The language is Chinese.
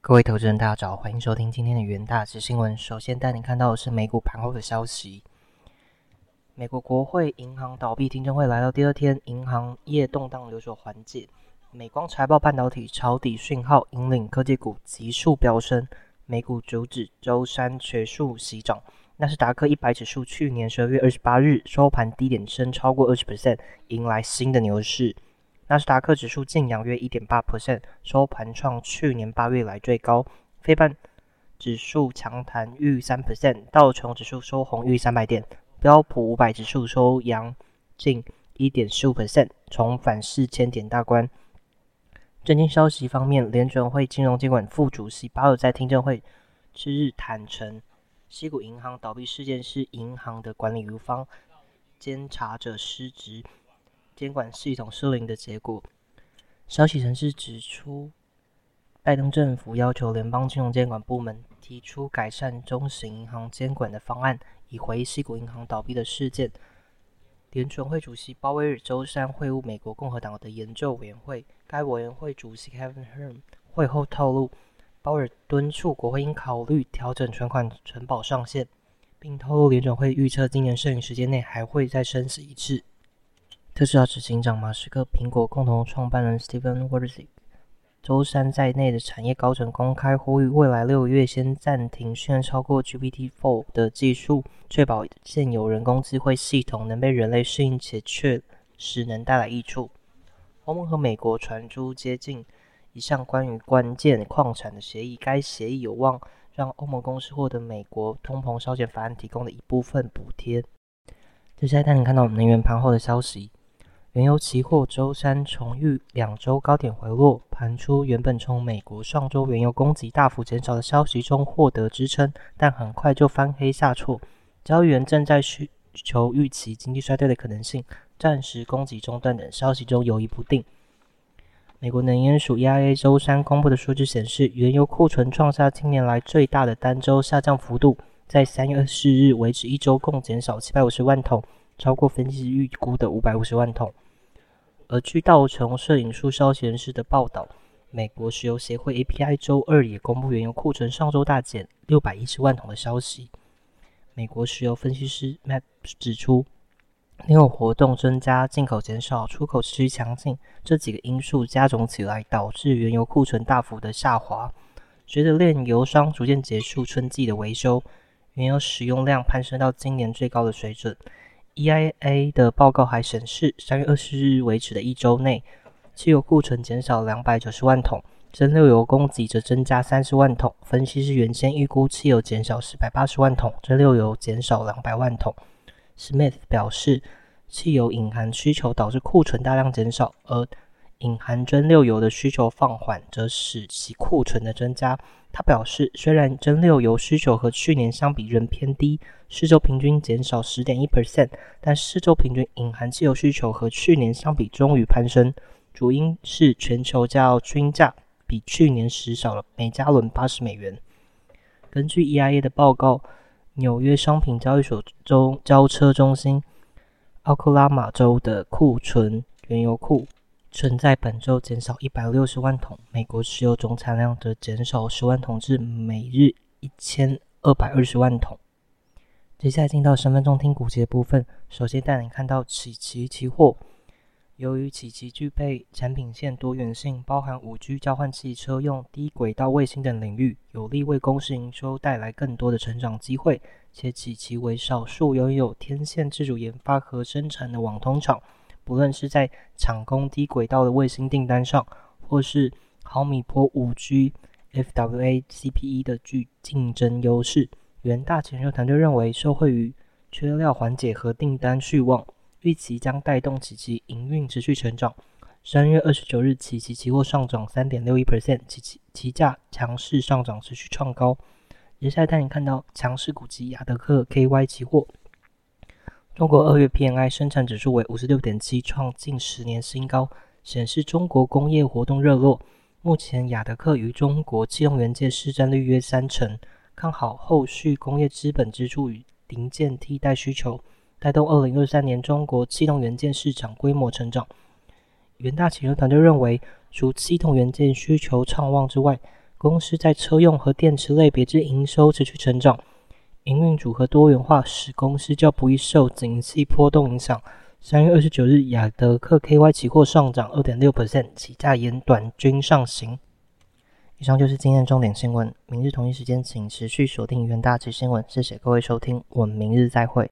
各位投资人，大家早，欢迎收听今天的元大值新闻。首先带你看到的是美股盘后的消息。美国国会银行倒闭听证会来到第二天，银行业动荡有所缓解。美光财报半导体抄底讯号引领科技股急速飙升，美股主指周三全数喜涨。纳斯达克一百指数去年十二月二十八日收盘低点升超过二十 percent，迎来新的牛市。纳斯达克指数净扬约一点八 percent，收盘创去年八月来最高。非半指数强弹逾三 percent，道琼指数收红逾三百点，标普五百指数收阳近一点四五 percent，重返四千点大关。震惊消息方面，联准会金融监管副主席巴尔在听证会之日坦承，西谷银行倒闭事件是银行的管理方监察者失职。监管系统失灵的结果。消息人士指出，拜登政府要求联邦金融监管部门提出改善中型银行监管的方案，以回西谷银行倒闭的事件。联准会主席鲍威尔周三会晤美国共和党的研究委员会，该委员会主席 Kevin Herm 会后透露，鲍尔敦促国会应考虑调整存款承保上限，并透露联准会预测今年剩余时间内还会再升息一次。特斯拉执行长马斯克、苹果共同创办人 Steven Wozniak 周三在内的产业高层公开呼吁，未来六个月先暂停训练超过 GPT-4 的技术，确保现有人工智慧系统能被人类适应且确实能带来益处。欧盟和美国传出接近一项关于关键矿产的协议，该协议有望让欧盟公司获得美国通膨削减法案提供的一部分补贴。接下来带你看到能源盘后的消息。原油期货周三重遇两周高点回落，盘出原本从美国上周原油供给大幅减少的消息中获得支撑，但很快就翻黑下挫。交易员正在需求预期经济衰退的可能性、暂时供给中断等消息中犹疑不定。美国能源署 EIA 周三公布的数据显示，原油库存创下近年来最大的单周下降幅度，在三月二十四日为止一周共减少七百五十万桶，超过分析师预估的五百五十万桶。而据道琼摄影术消息人士的报道，美国石油协会 API 周二也公布原油库存上周大减六百一十万桶的消息。美国石油分析师 Matt 指出，炼油活动增加、进口减少、出口持续强劲这几个因素加总起来，导致原油库存大幅的下滑。随着炼油商逐渐结束春季的维修，原油使用量攀升到今年最高的水准。EIA 的报告还显示，三月二十日为止的一周内，汽油库存减少两百九十万桶，蒸馏油供给则增加三十万桶。分析师原先预估汽油减少四百八十万桶，蒸馏油减少两百万桶。Smith 表示，汽油隐含需求导致库存大量减少，而隐含蒸馏油的需求放缓，则使其库存的增加。他表示，虽然蒸馏油需求和去年相比仍偏低，四周平均减少十点一 percent，但四周平均隐含汽油需求和去年相比终于攀升，主因是全球加油均价比去年时少了每加仑八十美元。根据 EIA 的报告，纽约商品交易所中交车中心奥克拉马州的库存原油库。存在本周减少一百六十万桶，美国石油总产量则减少十万桶至每日一千二百二十万桶。接下来进到十分钟听股节部分，首先带你看到启奇期货。由于启奇具备产品线多元性，包含五 G 交换器、车用、低轨道卫星等领域，有利为公司营收带来更多的成长机会。且启奇为少数拥有天线自主研发和生产的网通厂。不论是在抢攻低轨道的卫星订单上，或是毫米波五 G FWA CPE 的具竞争优势，元大前售团队认为，受惠于缺料缓解和订单续旺，预期将带动起其营运持续成长。三月二十九日起，其期货上涨三点六一 percent，其期期价强势上涨，持续创高。接下来带你看到强势股及亚德克 KY 期货。中国二月 PMI 生产指数为五十六点七，创近十年新高，显示中国工业活动热络。目前亚德克与中国气动元件市占率约三成，看好后续工业资本支出与零件替代需求，带动二零二三年中国气动元件市场规模成长。元大企业团队认为，除气动元件需求畅旺之外，公司在车用和电池类别之营收持续成长，营运组合多元化，使公司较不易受景气波动影响。三月二十九日，雅德克 KY 期货上涨二点六 percent，起价沿短均上行。以上就是今天重点新闻，明日同一时间请持续锁定元大旗新闻。谢谢各位收听，我们明日再会。